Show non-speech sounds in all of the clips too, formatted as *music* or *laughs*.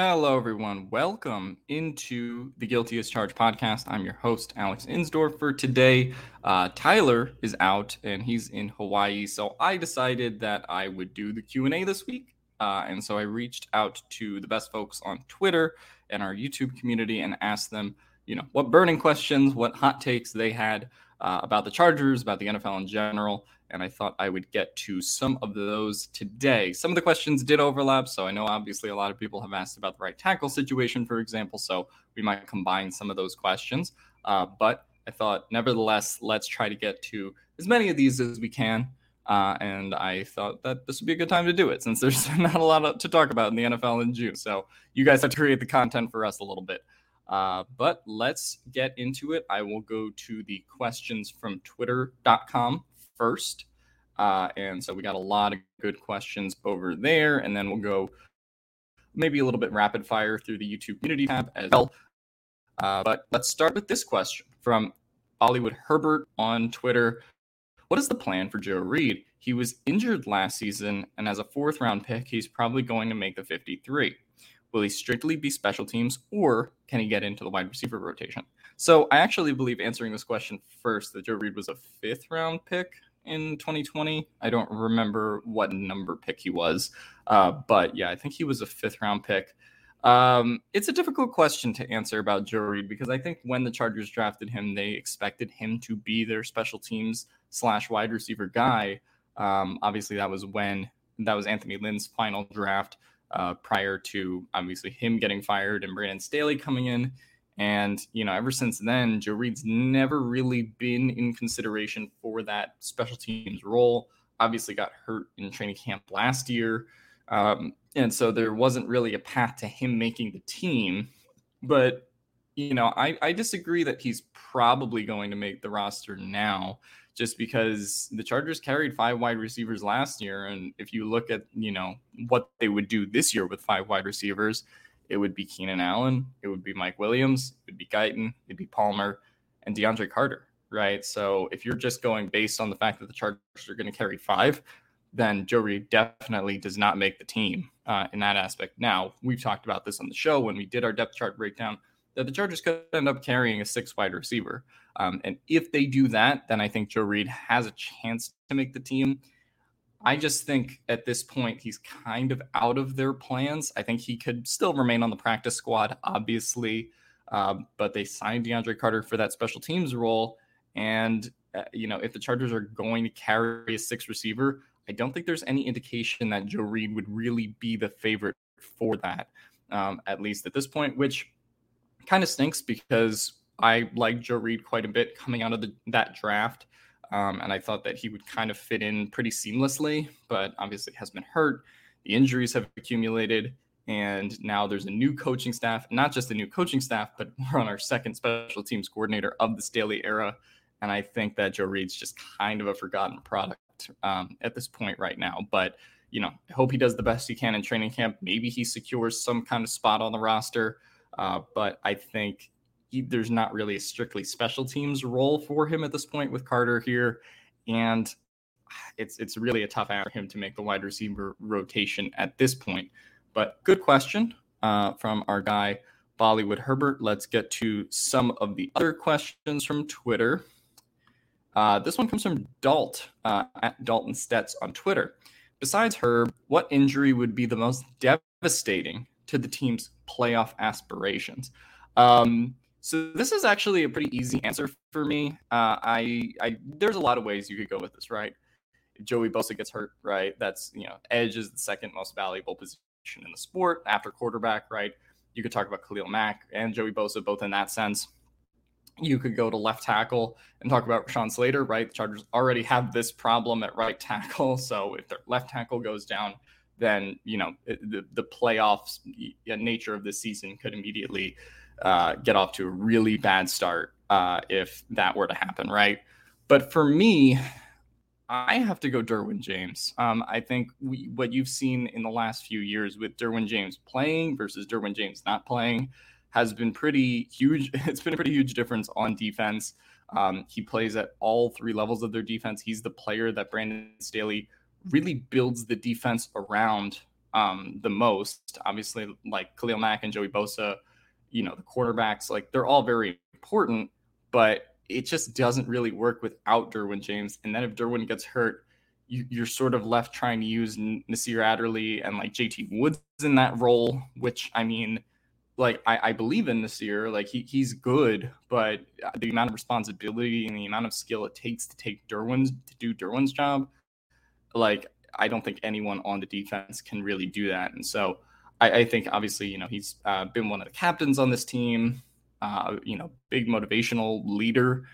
Hello, everyone. Welcome into the Guilty as Charged podcast. I'm your host, Alex Insdorf. For Today, uh, Tyler is out and he's in Hawaii, so I decided that I would do the Q and A this week. Uh, and so I reached out to the best folks on Twitter and our YouTube community and asked them, you know, what burning questions, what hot takes they had uh, about the Chargers, about the NFL in general and I thought I would get to some of those today. Some of the questions did overlap, so I know obviously a lot of people have asked about the right tackle situation, for example, so we might combine some of those questions. Uh, but I thought, nevertheless, let's try to get to as many of these as we can. Uh, and I thought that this would be a good time to do it since there's *laughs* not a lot to talk about in the NFL in June. So you guys have to create the content for us a little bit. Uh, but let's get into it. I will go to the questions from twitter.com first. Uh, and so we got a lot of good questions over there. And then we'll go maybe a little bit rapid fire through the YouTube community tab as well. Uh, but let's start with this question from Bollywood Herbert on Twitter. What is the plan for Joe Reed? He was injured last season, and as a fourth round pick, he's probably going to make the 53. Will he strictly be special teams, or can he get into the wide receiver rotation? So I actually believe answering this question first that Joe Reed was a fifth round pick in 2020. I don't remember what number pick he was, uh, but yeah, I think he was a fifth round pick. Um, it's a difficult question to answer about Joe Reed because I think when the Chargers drafted him, they expected him to be their special teams slash wide receiver guy. Um, obviously, that was when that was Anthony Lynn's final draft uh, prior to obviously him getting fired and Brandon Staley coming in. And, you know, ever since then, Joe Reed's never really been in consideration for that special teams role. Obviously, got hurt in training camp last year. Um, and so there wasn't really a path to him making the team. But, you know, I, I disagree that he's probably going to make the roster now just because the Chargers carried five wide receivers last year. And if you look at, you know, what they would do this year with five wide receivers, it would be Keenan Allen, it would be Mike Williams, it would be Guyton, it'd be Palmer, and DeAndre Carter, right? So if you're just going based on the fact that the Chargers are going to carry five, then Joe Reed definitely does not make the team uh, in that aspect. Now, we've talked about this on the show when we did our depth chart breakdown that the Chargers could end up carrying a six wide receiver. Um, and if they do that, then I think Joe Reed has a chance to make the team. I just think at this point he's kind of out of their plans. I think he could still remain on the practice squad, obviously, um, but they signed DeAndre Carter for that special teams role. And uh, you know, if the Chargers are going to carry a six receiver, I don't think there's any indication that Joe Reed would really be the favorite for that, um, at least at this point, which kind of stinks because I like Joe Reed quite a bit coming out of the, that draft. Um, and I thought that he would kind of fit in pretty seamlessly, but obviously has been hurt. The injuries have accumulated, and now there's a new coaching staff. Not just a new coaching staff, but *laughs* we're on our second special teams coordinator of the Staley era. And I think that Joe Reed's just kind of a forgotten product um, at this point right now. But you know, I hope he does the best he can in training camp. Maybe he secures some kind of spot on the roster. Uh, but I think he, there's not really a strictly special teams role for him at this point with Carter here. And it's it's really a tough ask for him to make the wide receiver rotation at this point. But good question uh, from our guy Bollywood Herbert. Let's get to some of the other questions from Twitter. Uh, this one comes from Dalt uh, at Dalton Stets on Twitter. Besides Herb, what injury would be the most devastating to the team's playoff aspirations? Um, so this is actually a pretty easy answer for me. Uh, I, I, there's a lot of ways you could go with this, right? If Joey Bosa gets hurt, right? That's you know, edge is the second most valuable position in the sport after quarterback, right? You could talk about Khalil Mack and Joey Bosa both in that sense. You could go to left tackle and talk about Rashawn Slater, right? The Chargers already have this problem at right tackle. *laughs* So if their left tackle goes down, then, you know, the, the playoffs nature of this season could immediately uh, get off to a really bad start uh, if that were to happen, right? But for me, I have to go Derwin James. Um, I think we, what you've seen in the last few years with Derwin James playing versus Derwin James not playing has been pretty huge. *laughs* It's been a pretty huge difference on defense. Um, he plays at all three levels of their defense. He's the player that Brandon Staley really builds the defense around um, the most. Obviously, like Khalil Mack and Joey Bosa, you know, the quarterbacks, like they're all very important, but it just doesn't really work without Derwin James. And then if Derwin gets hurt, you, are sort of left trying to use Nasir Adderley and like JT Woods in that role, which I mean, like I, I believe in Nasir, like he, he's good, but uh, the amount of responsibility and the amount of skill it takes to take Derwin's to do Derwin's job, like I don't think anyone on the defense can really do that. And so I, I think obviously, you know, he's uh, been one of the captains on this team uh, you know, big motivational leader,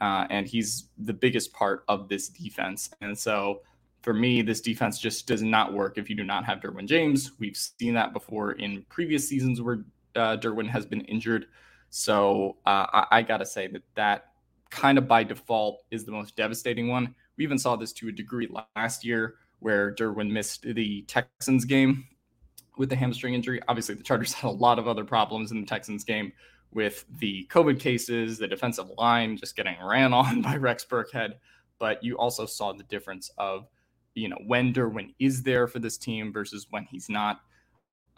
uh, and he's the biggest part of this defense. And so, for me, this defense just does not work if you do not have Derwin James. We've seen that before in previous seasons where uh, Derwin has been injured. So uh, I, I got to say that that kind of by default is the most devastating one. We even saw this to a degree last year where Derwin missed the Texans game with the hamstring injury. Obviously, the Chargers *laughs* had a lot of other problems in the Texans game with the COVID cases, the defensive line just getting ran *laughs* on by Rex Burkhead. But you also saw the difference of, you know, when Derwin is there for this team versus when he's not.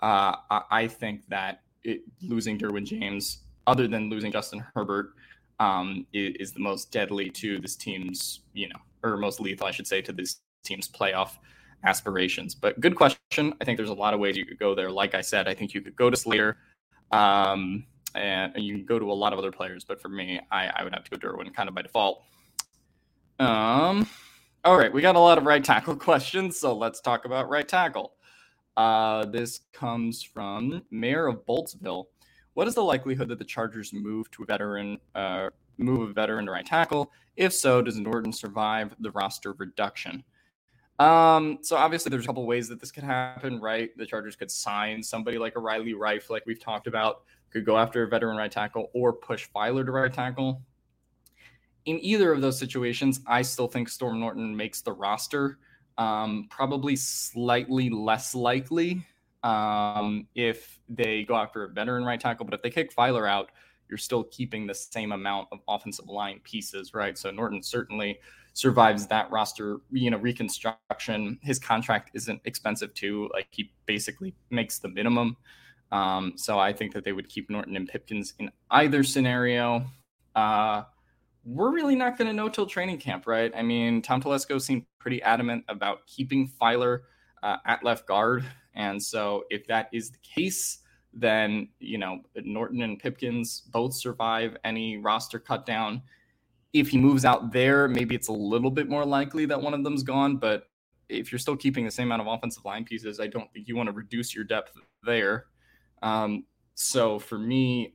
Uh, I think that it, losing Derwin James, other than losing Justin Herbert, um, is, is the most deadly to this team's, you know, or most lethal, I should say, to this team's playoff aspirations. But good question. I think there's a lot of ways you could go there. Like I said, I think you could go to Slater. Um, and you can go to a lot of other players, but for me, I, I would have to go Derwin kind of by default. Um, all right, we got a lot of right tackle *laughs* questions, so let's talk about right tackle. Uh, this comes from Mayor of Boltsville. What is the likelihood that the Chargers move to a veteran, uh, move a veteran to right tackle? If so, does Norton survive the roster reduction? Um, so obviously there's a couple ways that this could happen, right? The Chargers could sign somebody like a Riley Reiff, like we've talked about, could go after a veteran right tackle or push Feiler to right tackle. In either of those situations, I still think Storm Norton makes the roster. Um, probably slightly less likely um, if they go after a veteran right tackle, but if they kick Feiler out, you're still keeping the same amount of offensive line pieces, right? So Norton certainly survives that roster, you know, reconstruction. His contract isn't expensive too. Like he basically makes the minimum. Um, so I think that they would keep Norton and Pipkins in either scenario. Uh, we're really not going to know till training camp, right? I mean, Tom Telesco seemed pretty adamant about keeping Feiler uh, at left guard. And so if that is the case, then, you know, Norton and Pipkins both survive any roster cut down. If he moves out there, maybe it's a little bit more likely that one of them's gone. But if you're still keeping the same amount of offensive line pieces, I don't think you want to reduce your depth there. Um, so for me,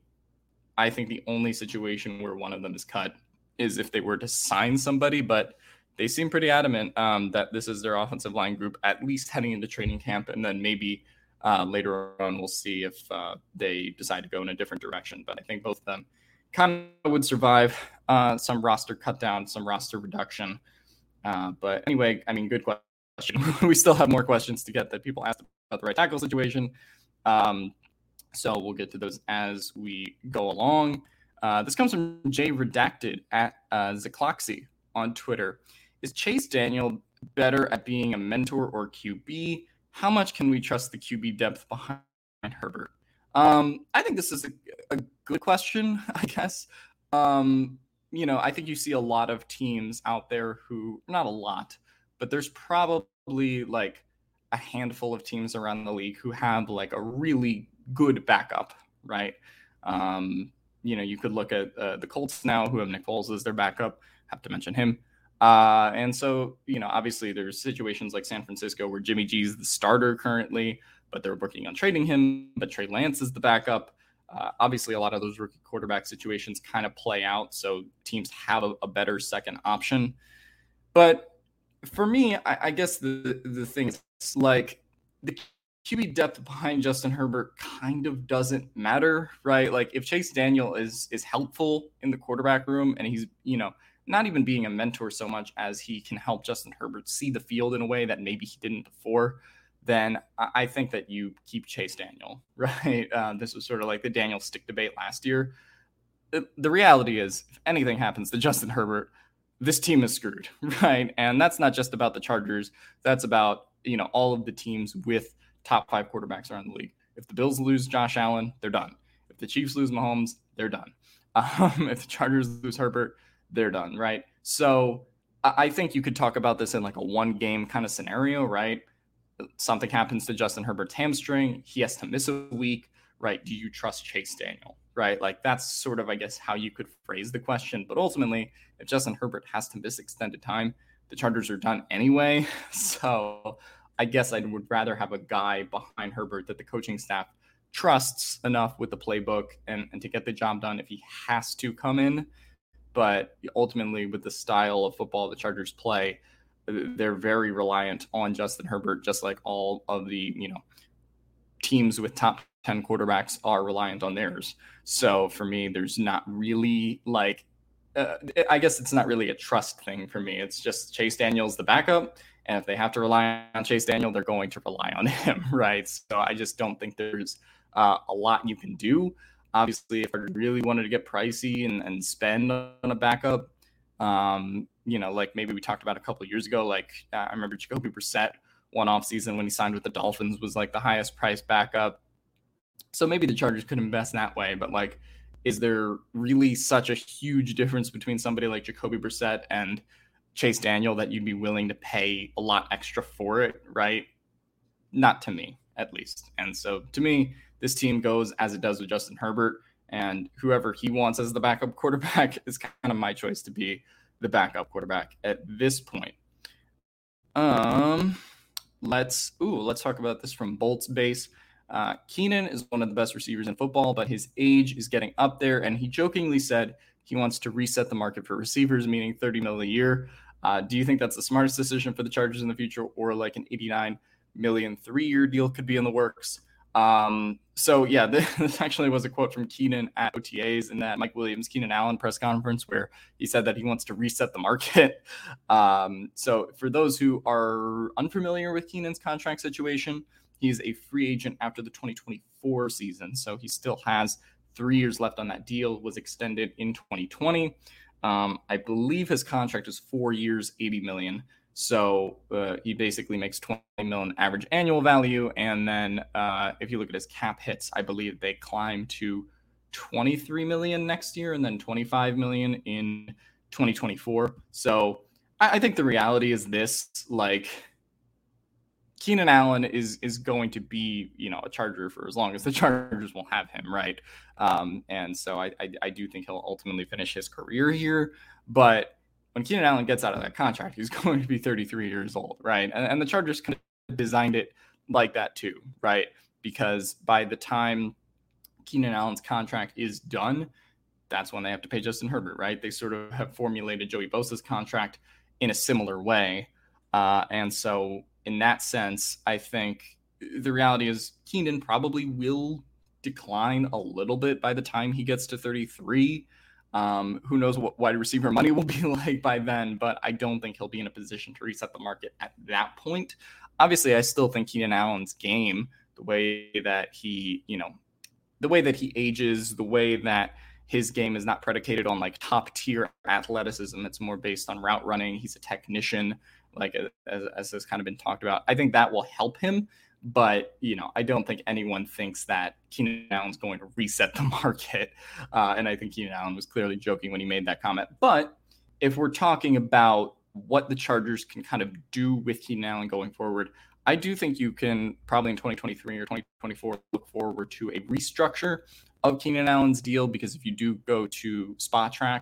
I think the only situation where one of them is cut is if they were to sign somebody, but they seem pretty adamant um, that this is their offensive line group, at least heading into training camp. And then maybe uh, later on, we'll see if uh, they decide to go in a different direction. But I think both of them kind of would survive uh, some roster cut down, some roster reduction. Uh, but anyway, I mean, good question. *laughs* we still have more questions to get that people asked about the right tackle situation. Um, so we'll get to those as we go along. Uh, this comes from Jay Redacted at uh, on Twitter. Is Chase Daniel better at being a mentor or QB? How much can we trust the QB depth behind Herbert? Um, I think this is a, a good question, *laughs* I guess. Um, you know, I think you see a lot of teams out there who, not a lot, but there's probably like a handful of teams around the league who have like a really good backup, right? Um, you know, you could look at uh, the Colts now, who have Nick Foles as their backup. Have to mention him. Uh, and so, you know, obviously there's situations like San Francisco where Jimmy G is the starter currently, but they're working on trading him. But Trey Lance is the backup. Uh, obviously, a lot of those rookie quarterback situations kind of play out, so teams have a, a better second option. But for me, I, I guess the the thing is like the QB depth behind Justin Herbert kind of doesn't matter, right? Like if Chase Daniel is is helpful in the quarterback room and he's, you know, not even being a mentor so much as he can help Justin Herbert see the field in a way that maybe he didn't before, then I think that you keep Chase Daniel, *laughs* right? Uh, this was sort of like the Daniel stick debate last year. The reality is, if anything happens to Justin Herbert, this team is screwed, *laughs* right? And that's not just about the Chargers. That's about you know all of the teams with top five quarterbacks around the league. If the Bills lose Josh Allen, they're done. If the Chiefs lose Mahomes, they're done. *laughs* Um, if the Chargers lose Herbert, they're done, right? So I think you could talk about this in like a one game kind of scenario, right? Something happens to Justin Herbert's hamstring, he has to miss a week, right? Do you trust Chase Daniel, right? Like that's sort of, I guess, how you could phrase the question. But ultimately, if Justin Herbert has to miss extended time, the Chargers are done anyway. *laughs* So I guess I would rather have a guy behind Herbert that the coaching staff trusts enough with the playbook and, and to get the job done if he has to come in. But ultimately, with the style of football the Chargers play, they're very reliant on Justin Herbert, just like all of the, you know, teams with top 10 quarterbacks are reliant on theirs. So for me, there's not really like uh, I guess it's not really a trust thing for me. It's just Chase Daniel's the backup. And if they have to rely on Chase Daniel, they're going to rely on *laughs* him, right? So I just don't think there's uh, a lot you can do. Obviously, if I really wanted to get pricey and, and spend on a backup, um, you know, like maybe we talked about a couple years ago, like uh, I remember Jacoby Brissett one off season when he signed with the Dolphins was like the highest price backup. So maybe the Chargers could invest that way, but like is there really such a huge difference between somebody like Jacoby Brissett and Chase Daniel that you'd be willing to pay a lot extra for it, right? Not to me, at least. And so to me, this team goes as it does with Justin Herbert, and whoever he wants as the backup *laughs* quarterback is kind of my choice to be the backup quarterback at this point. Um, let's ooh, let's talk about this from Bolts Base. Uh, Keenan is one of the best receivers in football, but his age is getting up there. And he jokingly said he wants to reset the market for receivers, meaning 30 mil a year. Uh, do you think that's the smartest decision for the Chargers in the future, or like an 89 million three year deal could be in the works? Um, so yeah, *laughs* this actually was a quote from Keenan at OTAs in that Mike Williams Keenan Allen press conference where he said that he wants to reset the market. *laughs* Um, so for those who are unfamiliar with Keenan's contract situation, He's a free agent after the 2024 season, so he still has three years left on that deal. Was extended in 2020. Um, I believe his contract is four years, 80 million. So uh, he basically makes 20 million average annual value, and then uh, if you look at his cap hits, I believe they climb to 23 million next year, and then 25 million in 2024. So I, I think the reality is this: like Keenan Allen is is going to be you know a Charger for as long as the *laughs* Chargers will have him, right? Um, and so I, I, I do think he'll ultimately finish his career here. But when Keenan Allen gets out of that contract, he's *laughs* going to be 33 years old, right? And, and the Chargers kind of designed it like that too, right? Because by the time Keenan Allen's contract is done, that's when they have to pay Justin Herbert, right? They sort of have formulated Joey Bosa's contract in a similar way. Uh, and so in that sense, I think the reality is Keenan probably will decline a little bit by the time he gets to 33. Um, who knows what wide receiver money *laughs* will be like by then, but I don't think he'll be in a position to reset the market at that point. Obviously, I still think Keenan Allen's game, the way that he, you know, the way that he ages, the way that his game is not predicated on like top tier athleticism. It's more based on route running. He's a technician. like as, as has kind of been talked about. I think that will help him. But you know, I don't think anyone thinks that Keenan Allen's going to reset the *laughs* market, uh, and I think Keenan Allen was clearly joking when he made that comment. But if we're talking about what the Chargers can kind of do with Keenan Allen going forward, I do think you can probably in 2023 or 2024 look forward to a restructure of Keenan Allen's deal because if you do go to Spotrac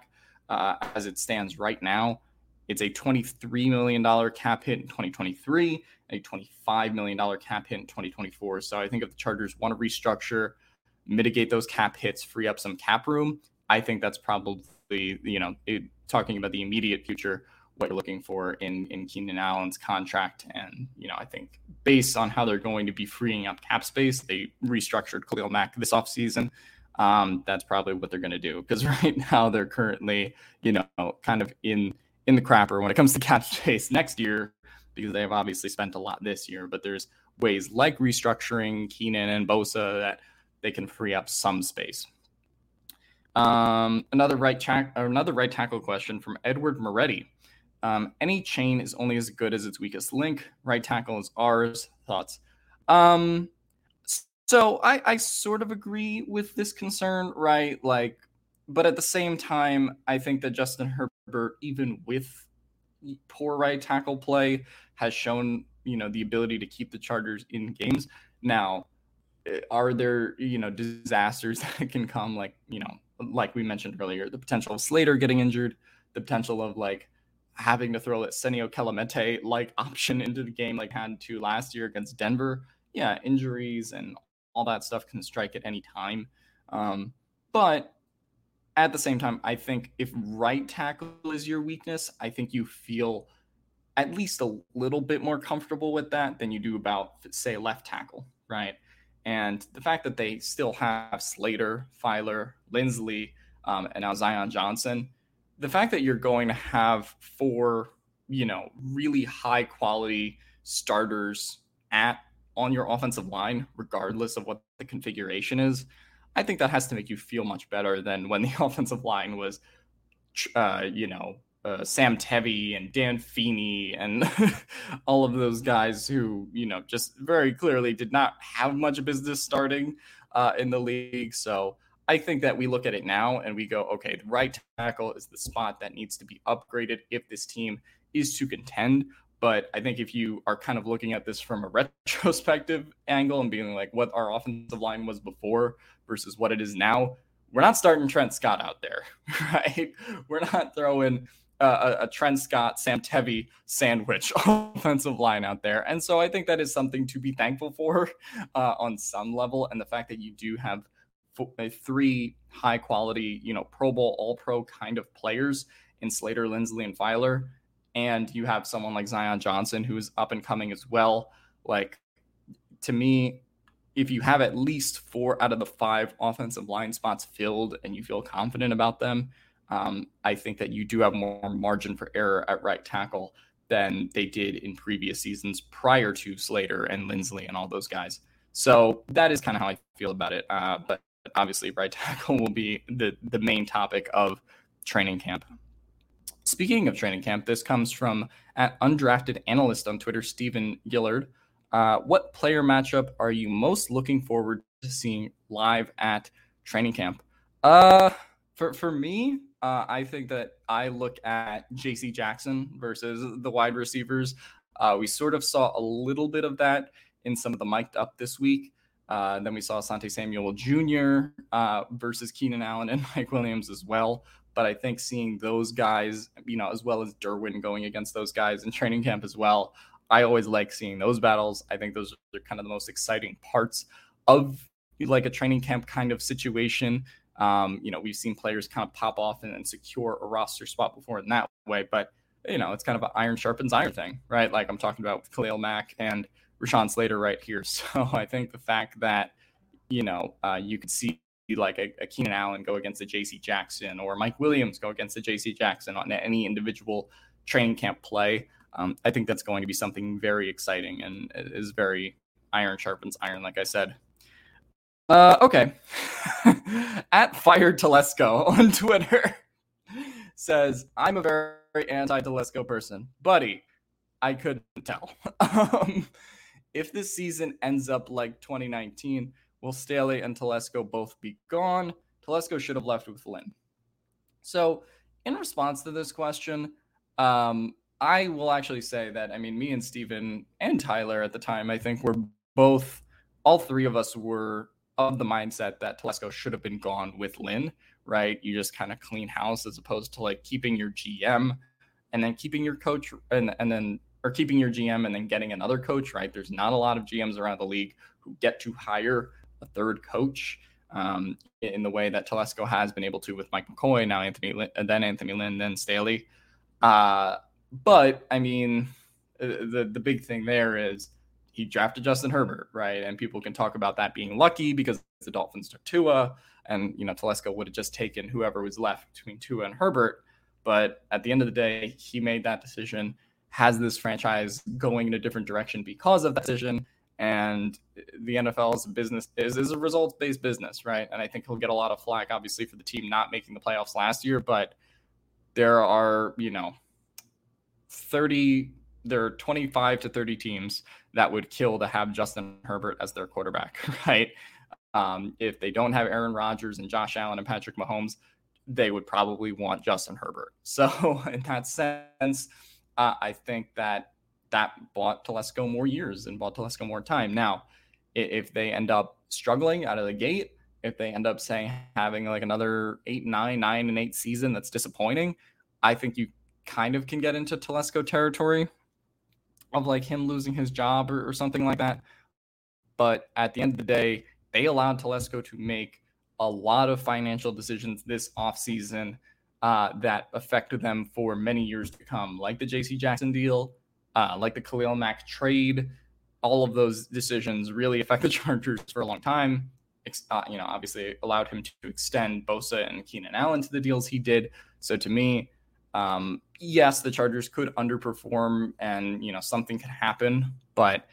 uh, as it stands right now, it's a $23 million cap hit in 2023, a $25 million cap hit in 2024. So I think if the Chargers want to restructure, mitigate those cap hits, free up some cap room, I think that's probably, you know, it, talking about the immediate future, what you're looking for in in Keenan Allen's contract. And you know, I think based on how they're going to be freeing up cap space, they restructured Khalil Mack this offseason. Um, that's probably what they're going to do because *laughs* right now they're currently, you know, kind of in in the crapper when it comes to *laughs* cap space next year because they have obviously spent a lot this year. But there's ways like restructuring Keenan and Bosa that they can free up some space. Um, another right another right tackle question from Edward Moretti. Um, any chain is only as good as its weakest link. Right tackle is ours. Thoughts? Um, so I, I sort of agree with this concern, right? Like, but at the same time, I think that Justin Herbert, even with poor right tackle play, has shown you know the ability to keep the Chargers in games. Now, eh, are there you know disasters *laughs* that can come? Like you know, like we mentioned earlier, the potential of Slater getting injured, the potential of like having to throw that Senio Kelemete like *laughs* option into the game like had to last year against Denver. Yeah, injuries and all that stuff can strike at any time. Um, but at the same time, I think if right tackle is your weakness, I think you feel at least a little bit more comfortable with that than you do about, say, left tackle, right? And the fact that they still have Slater, Feiler, Linsley, um, and now Zion Johnson, the fact that you're going to have four, you know, really high quality starters at on your offensive line, regardless of what the configuration is, I think that has to make you feel much better than when the *laughs* offensive line was, uh, you know, uh, Sam Tevi and Dan Feeney and *laughs* all of those guys who, you know, just very clearly did not have much business starting uh, in the league. So I think that we look at it now and we go, okay, the right tackle is the spot that needs to be upgraded if this team is to contend. But I think if you are kind of looking at this from a *laughs* retrospective angle and being like what our offensive line was before versus what it is now, we're not starting Trent Scott out there, *laughs* right? We're not throwing a, a, Trent Scott, Sam Tevi sandwich *laughs* offensive line out there. And so I think that is something to be thankful for uh, on some level. And the fact that you do have three high quality, you know, Pro Bowl, All Pro kind of players in Slater, Linsley, and Feiler, and you have someone like Zion Johnson who is up and coming as well. Like to me, if you have at least four out of the five offensive line spots filled and you feel confident about them, um, I think that you do have more margin for error at right tackle than they did in previous seasons prior to Slater and Linsley and all those guys. So that is kind of how I feel about it. Uh, but obviously right *laughs* tackle will be the the main topic of training camp. Speaking of training camp, this comes from at undrafted analyst on Twitter, Stephen Gillard. Uh, what player matchup are you most looking forward to seeing live at training camp? Uh, for for me, uh, I think that I look at J.C. Jackson versus the wide receivers. Uh, we sort of saw a little bit of that in some of the mic'd up this week. Uh, then we saw Asante Samuel Jr. Uh, versus Keenan Allen and *laughs* Mike Williams as well. But I think seeing those guys, you know, as well as Derwin going against those guys in training camp as well, I always like seeing those battles. I think those are kind of the most exciting parts of like a training camp kind of situation. Um, you know, we've seen players kind of pop off and, and secure a roster spot before in that way, but you know, it's kind of an iron sharpens iron thing, right? Like I'm talking about with Khalil Mack and Rashawn Slater right here. *laughs* So I think the fact that, you know, uh, you could see like a, a Keenan Allen go against a JC Jackson or Mike Williams go against a JC Jackson on any individual training camp play. Um, I think that's going to be something very exciting and is very iron sharpens iron, like I said. Uh, okay. *laughs* At Fire Telesco *laughs* on Twitter says, I'm a very anti Telesco person. Buddy, I couldn't tell. *laughs* um, if this season ends up like 2019, will Staley and Telesco both be gone? Telesco should have left with Lynn. So, in response to this question, um, I will actually say that I mean, me and Steven and Tyler at the time, I think were both, all three of us were of the mindset that Telesco should have been gone with Lynn, right? You just kind of clean house as opposed to like keeping your GM and then keeping your coach and, and then or keeping your GM and then getting another coach, right? There's not a lot of GMs around the league who get to hire a third coach um, in the way that Telesco has been able to with Mike McCoy, now Anthony, Lynn, then Anthony Lynn, then Staley. Uh, but I mean, uh, the the big thing there is he drafted Justin Herbert, right? And people can talk about that being lucky because the Dolphins took Tua, and you know Telesco would have just taken whoever was left between Tua and Herbert. But at the end of the day, he made that decision. Has this franchise going in a different direction because of that decision? And the NFL is a business is, is a results based business, right? And I think he'll get a lot of flack, obviously, for the team not making the playoffs last year. But there are, you know, 30 there are 25 to 30 teams that would kill to have Justin Herbert as their quarterback, *laughs* right? Um, if they don't have Aaron Rodgers and Josh Allen and Patrick Mahomes, they would probably want Justin Herbert. *laughs* So, in that sense, uh, I think that that bought Telesco more years and bought Telesco more time. Now, if they end up struggling out of the gate, if they end up saying having like another eight, nine, nine, and eight season that's disappointing, I think you kind of can get into Telesco territory of like him losing his job or, or something like that. But at the end of the day, they allowed Telesco to make a lot of financial decisions this offseason uh, that affected them for many years to come, like the JC Jackson deal, uh, like the Khalil Mack trade. All of those decisions really affect the *laughs* Chargers for a long time. Uh, you know, obviously allowed him to extend Bosa and Keenan Allen to the deals he did. So to me, um, yes, the Chargers could underperform and you know something could happen, but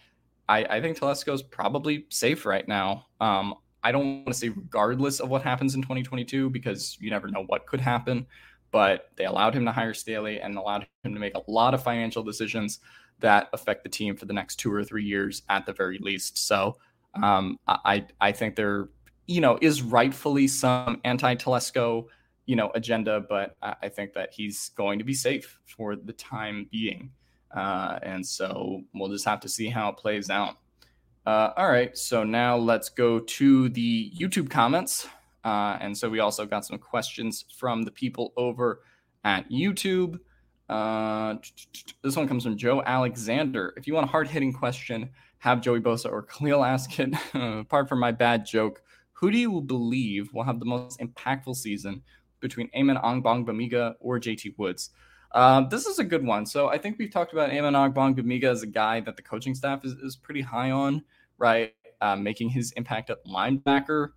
I, I think Telesco's probably safe right now. Um, I don't want to say regardless of what happens in 2022 because you never know what could happen. But they allowed him to hire Staley and allowed him to make a lot of financial decisions that affect the team for the next two or three years at the very least. So um, I I think there you know is rightfully some anti-Telesco you know agenda, but I, think that he's going to be safe for the time being. Uh, and so we'll just have to see how it plays out. Uh, all right, so now let's go to the YouTube comments. Uh, and so we also got some questions from the people over at YouTube. Uh, this one comes from Joe Alexander. If you want a hard hitting question, have Joey Bosa or Khalil ask it. *laughs* Apart from my bad joke, who do you believe will have the most impactful season between Amen Ogbongbemiga or JT Woods? Um, this is a good one. So I think we've talked about Amen Ogbongbemiga as a guy that the coaching staff is, is pretty high on, right? Uh, making his impact at linebacker.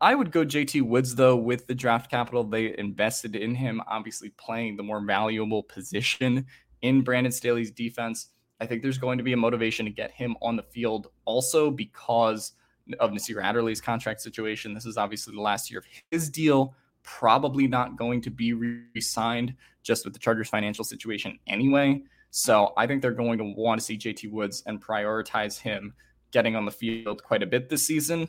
I would go JT Woods though with the draft capital they invested in him, obviously playing the more valuable position in Brandon Staley's defense. I think there's going to be a motivation to get him on the field also because of Nasir Adderley's contract situation. This is obviously the last year of his deal, probably not going to be re signed just with the Chargers' financial situation anyway. So I think they're going to want to see JT Woods and prioritize him getting on the field quite a bit this season.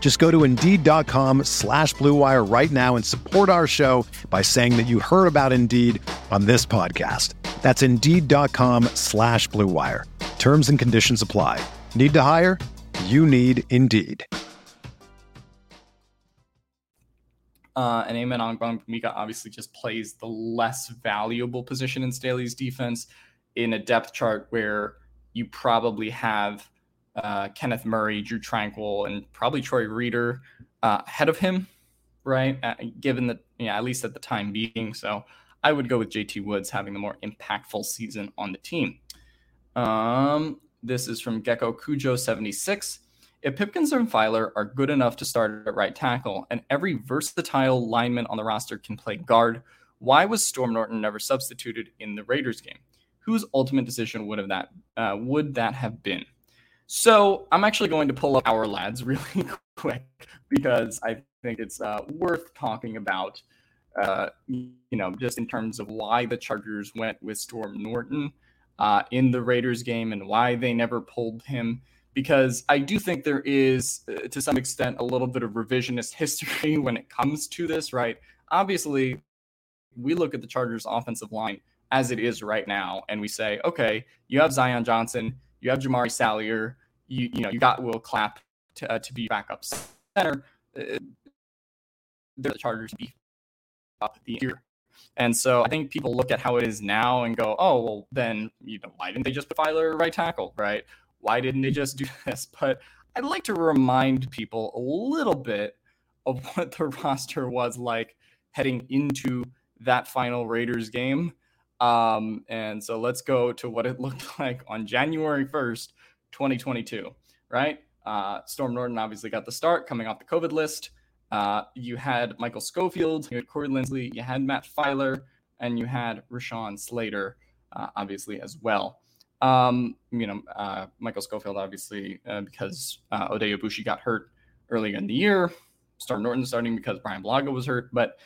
Just go to Indeed.com slash BlueWire right now and support our show by saying that you heard about Indeed on this podcast. That's Indeed.com slash BlueWire. Terms and conditions apply. Need to hire? You need Indeed. Uh, and Amen Mika obviously just plays the less valuable position in Staley's defense in a depth chart where you probably have uh, Kenneth Murray, Drew Tranquill, and probably Troy Reeder uh, ahead of him, right? Uh, given that, yeah, at least at the time being. So I would go with JT Woods having the more impactful season on the team. Um, this is from Gecko Cujo 76. If Pipkins and Feiler are good enough to start at right tackle, and every versatile lineman on the roster can play guard, why was Storm Norton never substituted in the Raiders game? Whose ultimate decision would have that uh, would that have been? So I'm actually going to pull up Ourlads *laughs* really quick because I think it's uh, worth talking about. Uh, you know, just in terms of why the Chargers went with Storm Norton uh, in the Raiders game and why they never pulled him because I do think there is, uh, to some extent, a little bit of revisionist *laughs* history when it comes to this, right? Obviously, we look at the Chargers' offensive line as it is right now, and we say, okay, you have Zion Johnson, you have Jamaree Salyer, you you know you got Will Clapp to, uh, to be backup center. Uh, the Chargers beef up the year. And so I think people look at how it is now and go, oh, well, then, you know, why didn't they just put Feiler right tackle, right? why didn't they just do *laughs* this? But I'd like to remind people a little bit of *laughs* what the roster was like heading into that final Raiders game. Um, and so let's go to what it *laughs* looked like on January 1st, 2022, right? Uh, Storm Norton obviously got the start coming off the COVID list. Uh, you had Michael Schofield, you had Corey Linsley, you had Matt Feiler, and you had Rashawn Slater, uh, obviously, as well. Um, you know, uh, Michael Schofield, obviously, uh, because uh, Oday Aboushi got hurt earlier in the year. Storm Norton starting because Brian Bulaga was hurt. But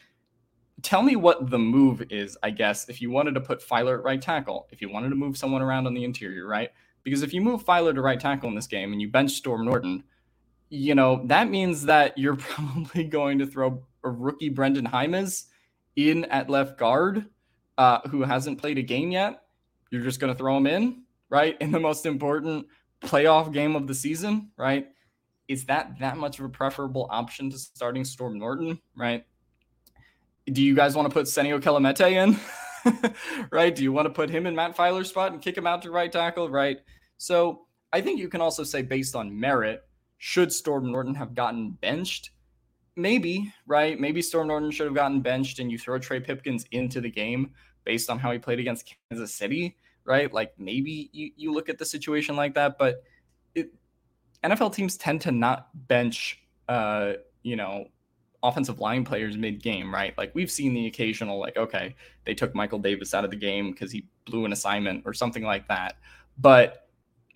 tell me what the move is, I guess, if you wanted to put Feiler at right tackle, if you wanted to move someone around on the interior, right? Because if you move Feiler to right tackle in this game and you bench Storm Norton, you know, that means that you're *laughs* probably going to throw a rookie Brendan Jaimes in at left guard uh, who hasn't played a game yet you're just going to throw him in, right? In the most important playoff game of the season, right? Is that that much of a preferable option to starting Storm Norton, right? Do you guys want to put Senio Kelemete in, *laughs* right? Do you want to put him in Matt Feiler's spot and kick him out to right tackle, right? So I think you can also say, based on merit, should Storm Norton have gotten benched? Maybe, right? Maybe Storm Norton should have gotten benched and you throw Trey Pipkins into the game based on how he played against Kansas City right? Like maybe you, you look at the situation like that, but it, NFL teams tend to not bench, uh, you know, offensive line players mid game, right? Like we've seen the occasional, like, okay, they took Michael Davis out of the game because he blew an assignment or something like that. But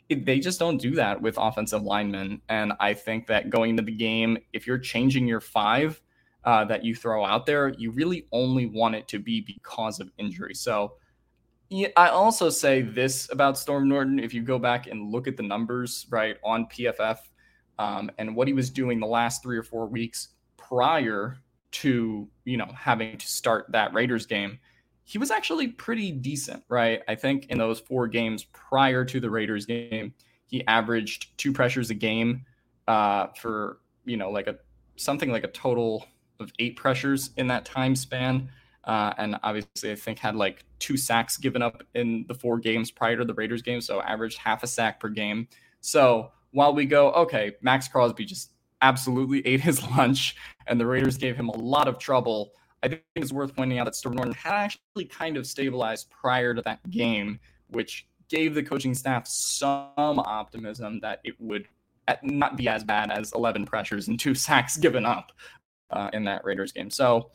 it, they just don't do that with offensive linemen. And I think that going to the game, if you're changing your five uh, that you throw out there, you really only want it to be because of injury. So, I also say this about Storm Norton. If you go back and look at the numbers, right, on PFF um, and what he was doing the last three or four weeks prior to, you know, having to start that Raiders game, he was actually pretty decent, right? I think in those four games prior to the Raiders game, he averaged two pressures a game uh, for, you know, like a something like a total of eight pressures in that time span. Uh, and obviously, I think had like two sacks given up in the four games prior to the Raiders game, so averaged half a sack per game. So while we go, okay, Maxx Crosby just absolutely ate his *laughs* lunch, and the Raiders gave him a lot of trouble. I think it's worth pointing out that Storm Norton had actually kind of stabilized prior to that game, which gave the coaching staff some optimism that it would not be as bad as 11 pressures and two *laughs* sacks given up uh, in that Raiders game. So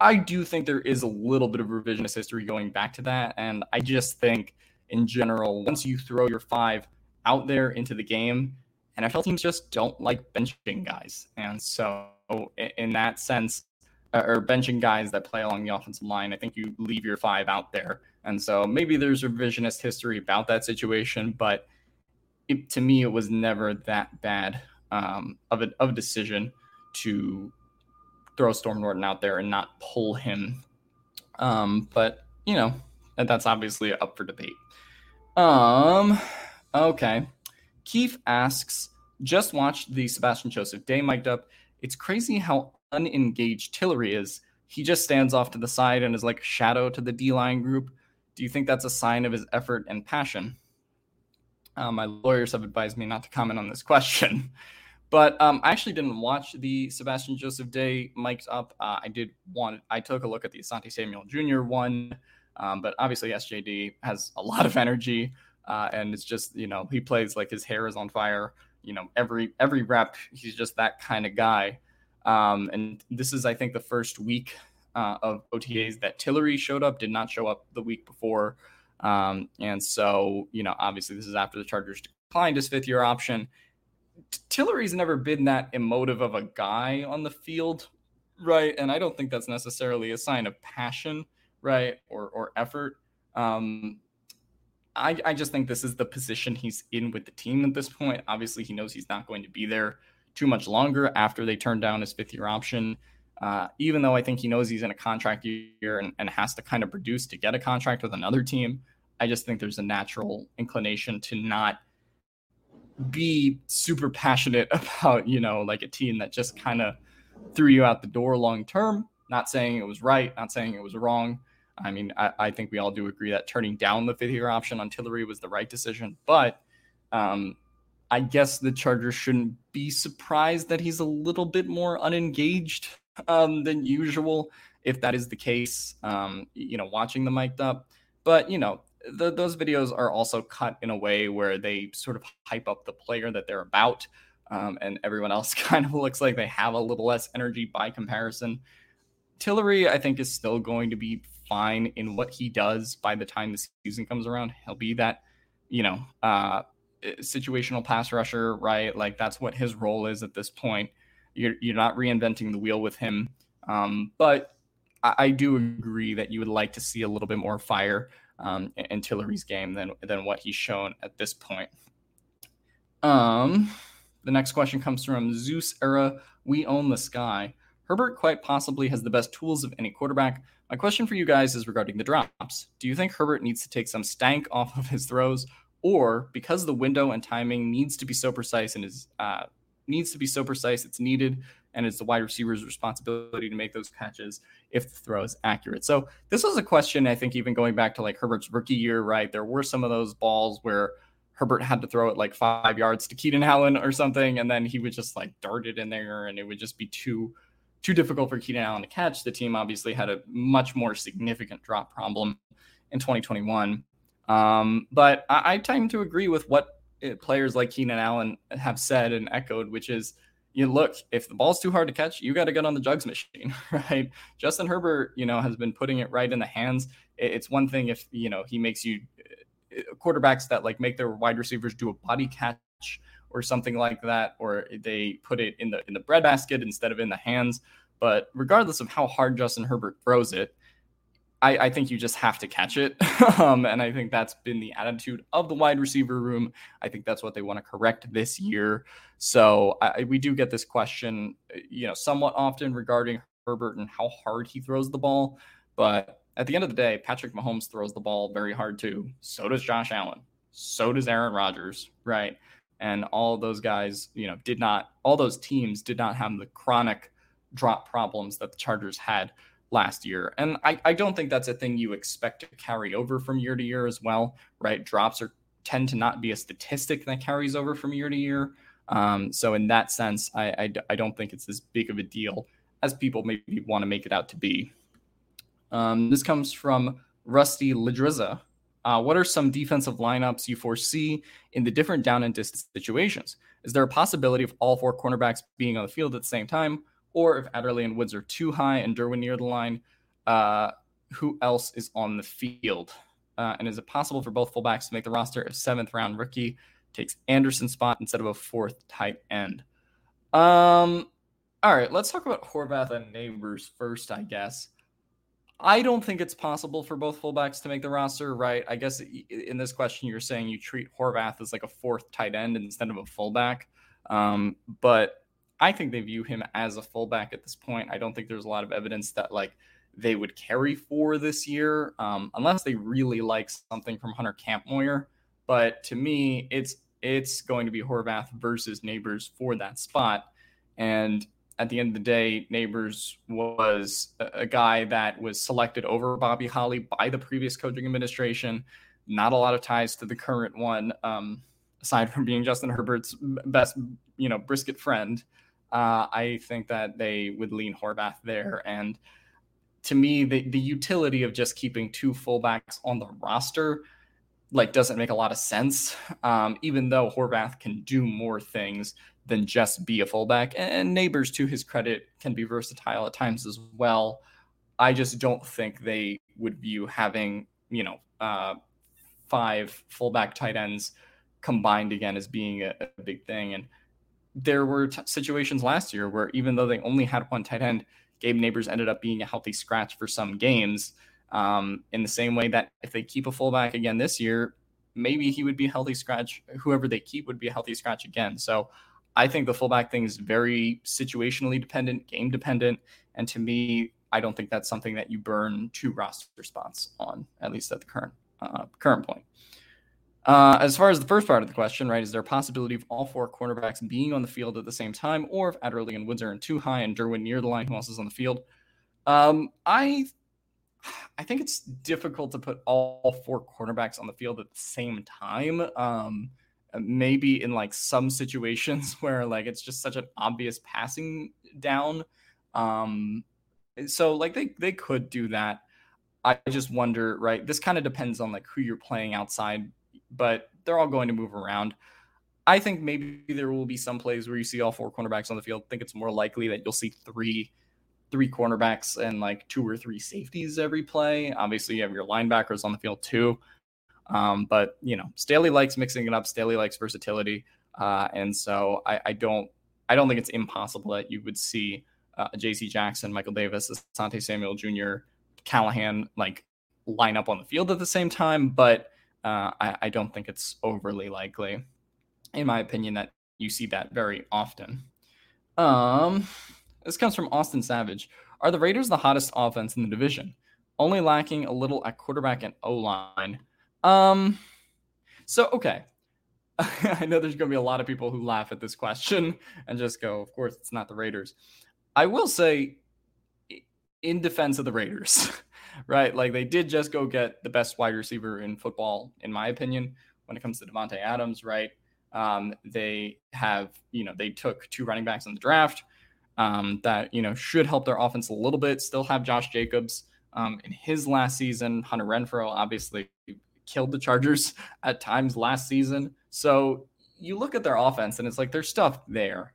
I do think there is a little bit of revisionist history going back to that. And I just think, in general, once you throw your five out there into the game, NFL teams just don't like benching guys. And so, in that sense, uh, or benching guys that play along the offensive line, I think you leave your five out there. And so maybe there's revisionist history about that situation, but it, to me, it was never that bad um, of, a, of a decision to throw Storm Norton out there and not pull him. Um, but you know, that's obviously up for debate. Um, okay. Keith asks, just watched the Sebastian Joseph-Day mic'd up. It's crazy how unengaged Tillery is. He just stands off to the side and is like a shadow to the D line group. Do you think that's a sign of his effort and passion? Uh, my lawyers have advised me not to comment on this question. *laughs* But um, I actually didn't watch the Sebastian Joseph-Day mic'd up. Uh, I did want, I took a look at the Asante Samuel Jr. one, um, but obviously SJD has a lot of energy, uh, and it's just you know he plays like his hair is on fire. You know every every rep he's just that kind of guy. Um, and this is I think the first week uh, of OTAs that Tillery showed up, did not show up the week before. Um, and so, you know, obviously this is after the Chargers declined his fifth year option. Tillery's never been that emotive of a guy on the field, right? And I don't think that's necessarily a sign of passion, right, or or effort. Um, I, I just think this is the position he's in with the team at this point. Obviously, he knows he's not going to be there too much longer after they turn down his fifth year option. Uh, even though I think he knows he's in a contract year and, and has to kind of produce to get a contract with another team, I just think there's a natural inclination to not be super passionate *laughs* about, you know, like a team that just kind of threw you out the door long term. Not saying it was right, not saying it was wrong. I mean, I, I think we all do agree that turning down the fifth year option on Tillery was the right decision. But um, I guess the Chargers shouldn't be surprised that he's a little bit more unengaged um, than usual, if that is the case. Um, you know, watching the mic'd up, but you know, the, those videos are also cut in a way where they sort of hype up the player that they're about, um, and everyone else *laughs* kind of looks like they have a little less energy by comparison. Tillery, I think, is still going to be fine in what he does by the time the season comes around. He'll be that, you know, uh, situational pass rusher, right? Like that's what his role is at this point. You're you're not reinventing the wheel with him, um, but I, I, do agree that you would like to see a little bit more fire um, in, Tillery's game than than what he's shown at this point. Um, the next question comes from Zeus Era. We own the sky. Herbert quite possibly has the best tools of any quarterback. My question for you guys is regarding the drops. Do you think Herbert needs to take some stank off of his throws, or because the window and timing needs to be so precise and is uh, needs to be so precise it's needed and it's the wide receiver's responsibility to make those catches if the throw is accurate. So this was a question I think even going back to like Herbert's rookie year, right? There were some of those balls where Herbert had to throw it like five yards to Keenan Allen or something, and then he would just like dart it in there, and it would just be too too difficult for Keenan Allen to catch. The team obviously had a much more significant drop problem in 2021. Um, but I, I tend to agree with what Eh, players like Keenan Allen have said and echoed, which is, you look, if the ball's too hard to catch, you got to get on the jugs machine, *laughs* right? Justin Herbert, you know, has been putting it right in the hands. It's one thing if, you know, he makes you eh, quarterbacks that like make their wide receivers do a body catch or something like that, or they put it in the in the breadbasket instead of in the hands. But regardless of how hard Justin Herbert throws it, I, I, think you just have to catch it. *laughs* um, and I think that's been the attitude of the wide receiver room. I think that's what they want to correct this year. So I, we do get this question, you know, somewhat often regarding Herbert and how hard he throws the ball. But at the end of the day, Patrick Mahomes throws the ball very hard too. So does Josh Allen. So does Aaron Rodgers, right? And all those guys, you know, did not, all those teams did not have the chronic drop problems that the Chargers had last year. And I, I don't think that's a thing you expect to carry over from year to year as well, right? Drops are tend to not be a statistic that carries over from year to year. Um, so in that sense, I, I, I, don't think it's as big of a deal as people maybe want to make it out to be. Um, this comes from Rusty Ladriza. Uh, what are some defensive lineups you foresee in the different down and distance situations? Is there a possibility of all four cornerbacks being on the field at the same time, or if Adderley and Woods are too high and Derwin near the line, uh, who else is on the field? Uh, and is it possible for both fullbacks to make the roster if seventh round rookie takes Anderson's spot instead of a fourth tight end? Um, all right, let's talk about Horvath and Nabers first, I guess. I don't think it's possible for both fullbacks to make the roster, right? I guess in this question, you're saying you treat Horvath as like a fourth tight end instead of a fullback. Um, but I think they view him as a fullback at this point. I don't think there's a lot of evidence that like they would carry for this year, um, unless they really like something from Hunter Kampmoyer. But to me, it's it's going to be Horvath versus Nabers for that spot. And at the end of the day, Nabers was a, guy that was selected over Bobby Holly by the previous coaching administration. Not a lot of ties to the current one, um, aside from being Justin Herbert's best, you know, brisket friend. Uh, I think that they would lean Horvath there. And to me, the, the utility of just keeping two fullbacks on the roster like doesn't make a lot of sense. Um, even though Horvath can do more things than just be a fullback, and Nabers, to his credit, can be versatile at times as well. I just don't think they would view having you know uh, five fullback tight ends combined again as being a, a big thing. And there were t- situations last year where even though they only had one tight end, Gabe Nabers ended up being a healthy scratch for some games. Um, in the same way that if they keep a fullback again this year, maybe he would be a healthy scratch. Whoever they keep would be a healthy scratch again. So I think the fullback thing is very situationally dependent, game dependent. And to me, I don't think that's something that you burn two roster spots on, at least at the current uh, current point. Uh, as far as the first part of the question, right, is there a possibility of all four cornerbacks being on the field at the same time, or if Adderley and Woods are in too high and Derwin near the line, who else is on the field? Um, I I think it's difficult to put all four cornerbacks on the field at the same time. Um, maybe in like some situations *laughs* where like it's just such an obvious passing down. Um, so like they they could do that. I just wonder, right? This kind of depends on like who you're playing outside but they're all going to move around. I think maybe there will be some plays where you see all four cornerbacks on the field. I think it's more likely that you'll see three three cornerbacks and like two or three safeties every play. Obviously, you have your linebackers on the field too. Um, but you know, Staley likes mixing it up. Staley likes versatility, uh, and so I, I, don't I don't think it's impossible that you would see uh, J.C. Jackson, Michael Davis, Asante Samuel Jr., Callahan like line up on the field at the same time. But uh, I, I don't think it's overly likely, in my opinion, that you see that very often. Um, this comes from Austin Savage. Are the Raiders the hottest offense in the division? Only lacking a little at quarterback and O line. Um, so okay, *laughs* I know there's going to be a lot of people who laugh at this question and just go, "Of course, it's not the Raiders." I will say, in defense of the Raiders, *laughs* right? Like they did just go get the best wide receiver in football, in my opinion, when it comes to Davante Adams, right? Um, they have, you know, they took two running backs in the draft um, that, you know, should help their offense a little bit. Still have Josh Jacobs um, in his last season. Hunter Renfrow, obviously killed the Chargers *laughs* at times last season. So you look at their offense and it's like there's stuff there.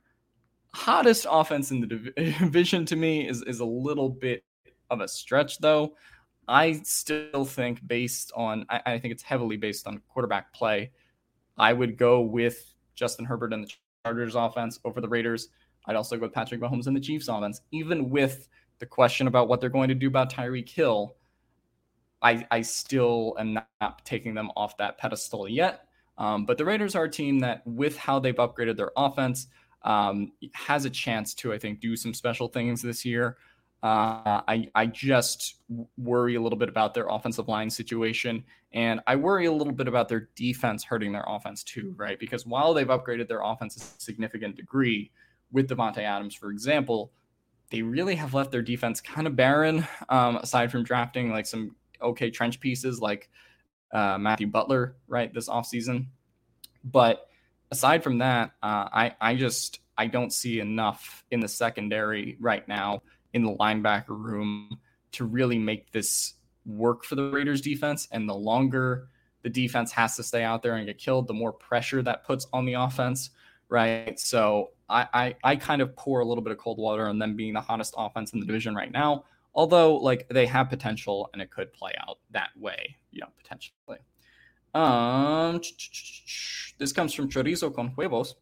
Hottest offense in the *laughs* division to me is, is a little bit of a stretch, though. I still think, based on, I, I, think it's heavily based on quarterback play. I would go with Justin Herbert and the Chargers offense over the Raiders. I'd also go with Patrick Mahomes and the Chiefs offense, even with the question about what they're going to do about Tyreek Hill. I, I still am not taking them off that pedestal yet. Um, but the Raiders are a team that, with how they've upgraded their offense, um, has a chance to, I think, do some special things this year. Uh, I, I just worry a little bit about their offensive line situation. And I worry a little bit about their defense hurting their offense too, right? Because while they've upgraded their offense a significant degree with Davante Adams, for example, they really have left their defense kind of barren, um, aside from drafting like some okay trench pieces like uh, Matthew Butler, right, this offseason. But aside from that, uh, I, I just I don't see enough in the secondary right now in the linebacker room to really make this work for the Raiders defense. And the longer the defense has to stay out there and get killed, the more pressure that puts on the offense. Right. So I, I, I kind of pour a little bit of cold water on them being the hottest offense in the division right now. Although like they have potential and it could play out that way, you know, potentially. Um, this comes from Chorizo con Huevos.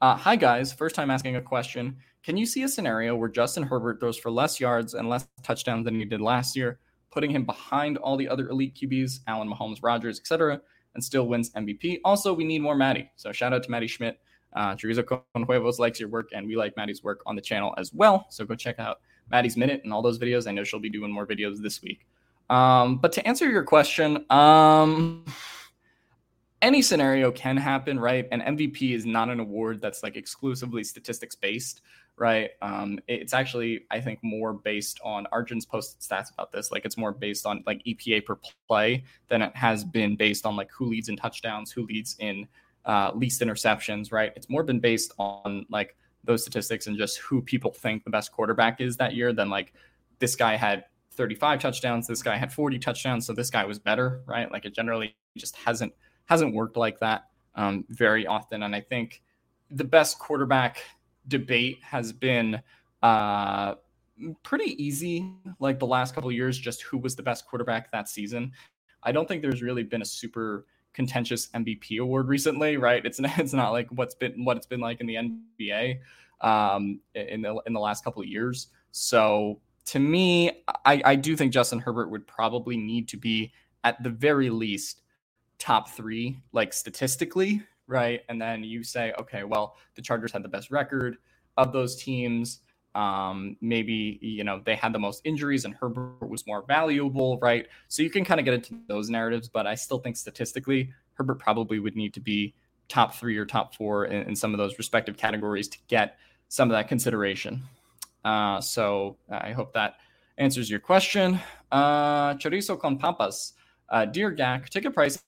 Uh, hi guys, first time asking a question. Can you see a scenario where Justin Herbert throws for less yards and less touchdowns than he did last year, putting him behind all the other elite QBs, Allen, Mahomes, Rodgers, etc., and still wins MVP? Also, we need more Maddie. So shout out to Maddie Schmidt. Uh, Teresa Conhuevos likes your work, and we like Maddie's work on the channel as well. So go check out Maddie's Minute and all those videos. I know she'll be doing more videos this week. Um, but to answer your question, um, *sighs* any scenario can happen, right? And MVP is not an award that's like exclusively statistics based right? Um, it's actually, I think, more based on Arjun's posted stats about this. Like it's more based on like EPA per play than it has been based on like who leads in touchdowns, who leads in uh, least interceptions, right? It's more been based on like those statistics and just who people think the best quarterback is that year than like this guy had 35 touchdowns, this guy had 40 touchdowns, so this guy was better, right? Like it generally just hasn't hasn't worked like that um, very often, and I think the best quarterback debate has been uh, pretty easy like the last couple years just who was the best quarterback that season i don't think there's really been a super contentious mvp award recently right it's *laughs* not, it's not like what's been what it's been like in the nba um, in the in the last couple of years so to me I, I do think justin herbert would probably need to be at the very least top three like statistically right? And then you say, okay, well, the Chargers had the best record of those teams. Um, maybe you know they had the most injuries and Herbert was more valuable, right? So you can kind of get into those narratives, but I still think statistically, Herbert probably would need to be top three or top four in, in some of those respective categories to get some of that consideration. Uh, so I hope that answers your question. Uh, chorizo con papas. Uh, dear GAC, ticket prices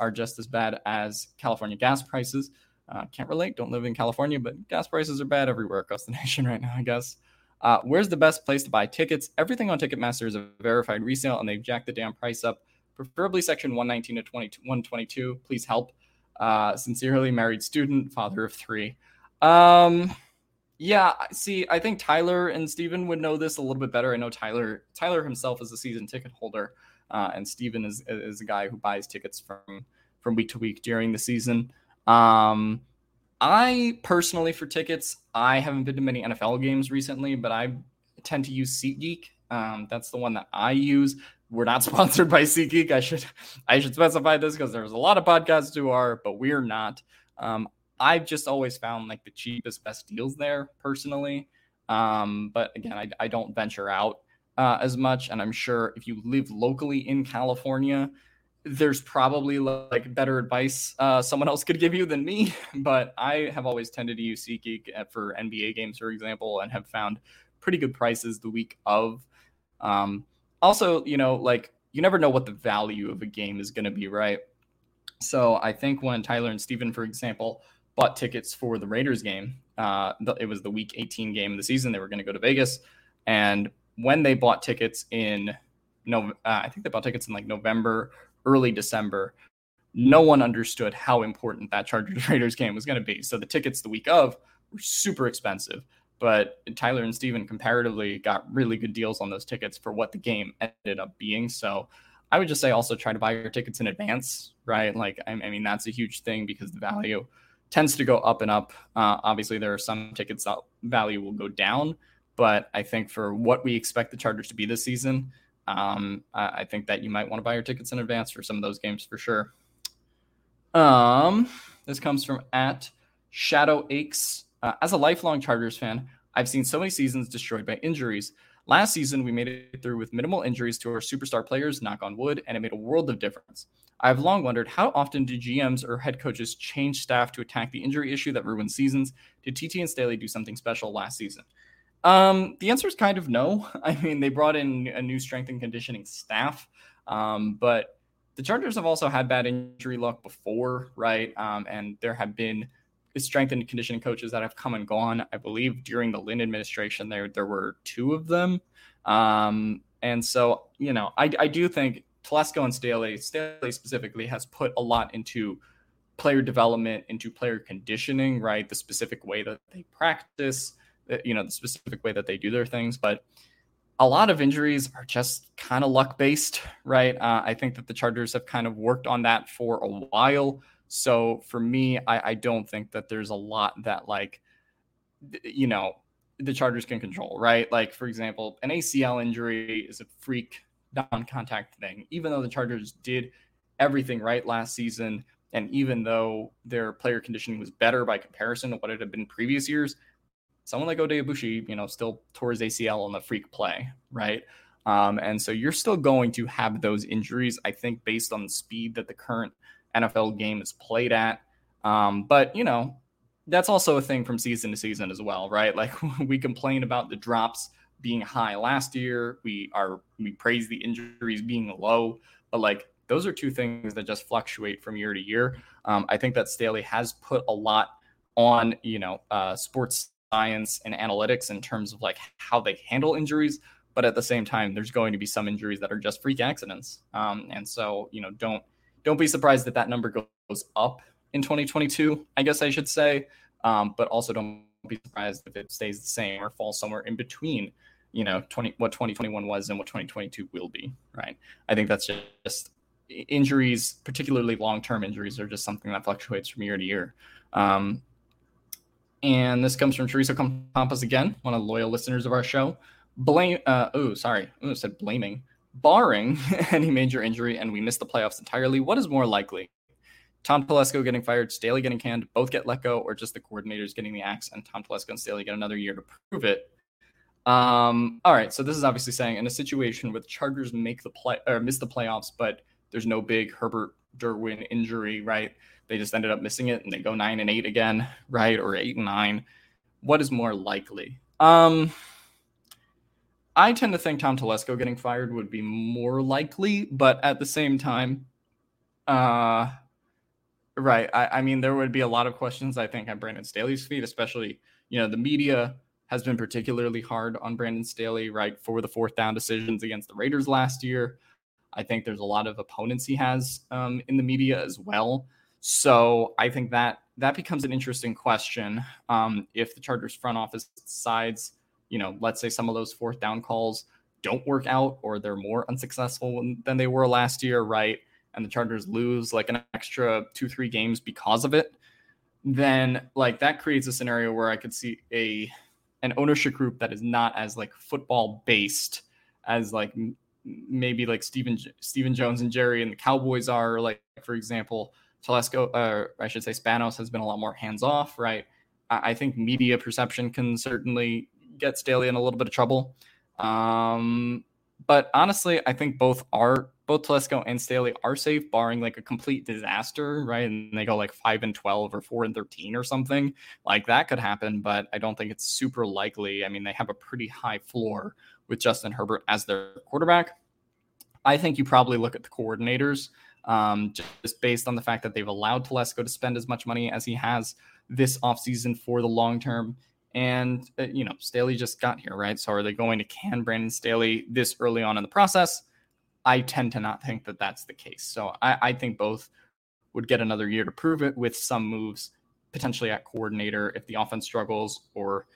are just as bad as California gas prices. Uh, can't relate, don't live in California, but gas prices are bad everywhere across the *laughs* nation right now, I guess. Uh, where's the best place to buy tickets? Everything on Ticketmaster is a verified resale, and they've jacked the damn price up. Preferably section 119 to 122. Please help. Uh, sincerely, married student, father of three. Um, yeah, see, I think Tyler and Steven would know this a little bit better. I know Tyler Tyler himself is a season ticket holder. Uh, and Steven is is a guy who buys tickets from from week to week during the season. Um, I personally, for tickets, I haven't been to many NFL games recently, but I tend to use SeatGeek. Um, that's the one that I use. We're not *laughs* sponsored by SeatGeek. I should I should specify this because there's a lot of podcasts who are, but we're not. Um, I've just always found like the cheapest, best deals there personally. Um, but again, I, I don't venture out uh, as much. And I'm sure if you live locally in California, there's probably like better advice uh, someone else could give you than me. *laughs* But I have always tended to use SeatGeek uh, for NBA games, for example, and have found pretty good prices the week of. Um, also, you know, like you never know what the value of a game is going to be, right? So I think when Tyler and Steven, for example, bought tickets for the Raiders game, uh, it was the week 18 game of the season. They were going to go to Vegas. And when they bought tickets in no, uh, I think they bought tickets in like November, early December. No one understood how important that Chargers *laughs* Raiders game was going to be. So the tickets the week of were super expensive. But Tyler and Steven comparatively got really good deals on those tickets for what the game ended up being. So I would just say also try to buy your tickets in advance, right? Like, I, I mean, that's a huge thing because the value tends to go up and up. Uh, obviously, there are some tickets that value will go down, but I think for what we expect the Chargers to be this season, um, I, I think that you might want to buy your tickets in advance for some of those games for sure. Um, this comes from at Shadow Aches. Uh, as a lifelong Chargers fan, I've seen so many seasons destroyed by injuries. Last season, we made it through with minimal injuries to our superstar players, knock on wood, and it made a world of difference. I've long wondered how often do GMs or head coaches change staff to attack the injury issue that ruins seasons? Did TT and Staley do something special last season? Um, the answer is kind of no. *laughs* I mean, they brought in a new strength and conditioning staff, um, but the Chargers have also had bad injury luck before, right? Um, and there have been strength and conditioning coaches that have come and gone. I believe during the Lynn administration, there there were two of them. Um, and so, you know, I, I do think Telesco and Staley, Staley specifically, has put a lot into player development, into player conditioning, right? The specific way that they practice, you know the specific way that they do their things but a lot of injuries are just kind of luck based right? Uh, i think that the chargers have kind of worked on that for a while. So for me I, I don't think that there's a lot that like you know the chargers can control right? Like for example an acl injury is a freak non-contact thing. Even though the chargers did everything right last season and even though their player conditioning was better by comparison to what it had been previous years someone like Aboushi, you know, still tore his ACL on the freak play, right? Um, and so you're still going to have those injuries, I think, based on the speed that the current NFL game is played at. Um, but, you know, that's also a thing from season to season as well, right? Like *laughs* we complain about the drops being high last year. We are we praise the injuries being low, but like those are two things that just fluctuate from year to year. Um, I think that Staley has put a lot on you know uh, sports science and analytics in terms of like how they handle injuries, but at the same time, there's going to be some injuries that are just freak accidents, um, and so you know don't don't be surprised that that number goes up in 2022. I guess I should say, um, but also don't be surprised if it stays the same or falls somewhere in between you know 20 what 2021 was and what 2022 will be right? I think that's just injuries particularly long-term injuries are just something that fluctuates from year to year. Um, and this comes from teresa Campos again one of the loyal listeners of our show blame uh, oh sorry oh said blaming barring *laughs* any major injury and we miss the playoffs entirely what is more likely Tom Telesco getting fired, Staley getting canned, both get let go, or just the coordinators getting the axe and Tom Telesco and Staley get another year to prove it. Um, all right, so this is obviously saying in a situation where the Chargers make the play or miss the playoffs, but there's no big Herbert Derwin injury, right? They just ended up missing it and they go nine and eight again, right? Or eight and nine. What is more likely? Um, I tend to think Tom Telesco getting fired would be more likely, but at the same time, uh, right. I, I mean, there would be a lot of questions I think on Brandon Staley's feet, especially you know the media has been particularly hard on Brandon Staley, right, for the fourth down decisions against the Raiders last year. I think there's a lot of opponents he has um, in the media as well. So I think that that becomes an interesting question um, if the Chargers front office decides, you know, let's say some of those fourth down calls don't work out or they're more unsuccessful than they were last year, right? And the Chargers lose like an extra two, three games because of it, then like that creates a scenario where I could see a an ownership group that is not as like football based as like maybe like Stephen Stephen Jones and Jerry and the Cowboys are like for example Telesco uh, I should say Spanos has been a lot more hands off right I, think media perception can certainly get Staley in a little bit of trouble um, but honestly I think both are both Telesco and Staley are safe, barring like a complete disaster, right? And they go like five and twelve or four and thirteen or something like that could happen, but I don't think it's super likely. I mean, they have a pretty high floor with Justin Herbert as their quarterback. I think you probably look at the coordinators, um, just based on the fact that they've allowed Telesco to spend as much money as he has this offseason for the long term. And, uh, you know, Staley just got here, right? So are they going to can Brandon Staley this early on in the process? I tend to not think that that's the case. So I, I think both would get another year to prove it with some moves potentially at coordinator if the offense struggles or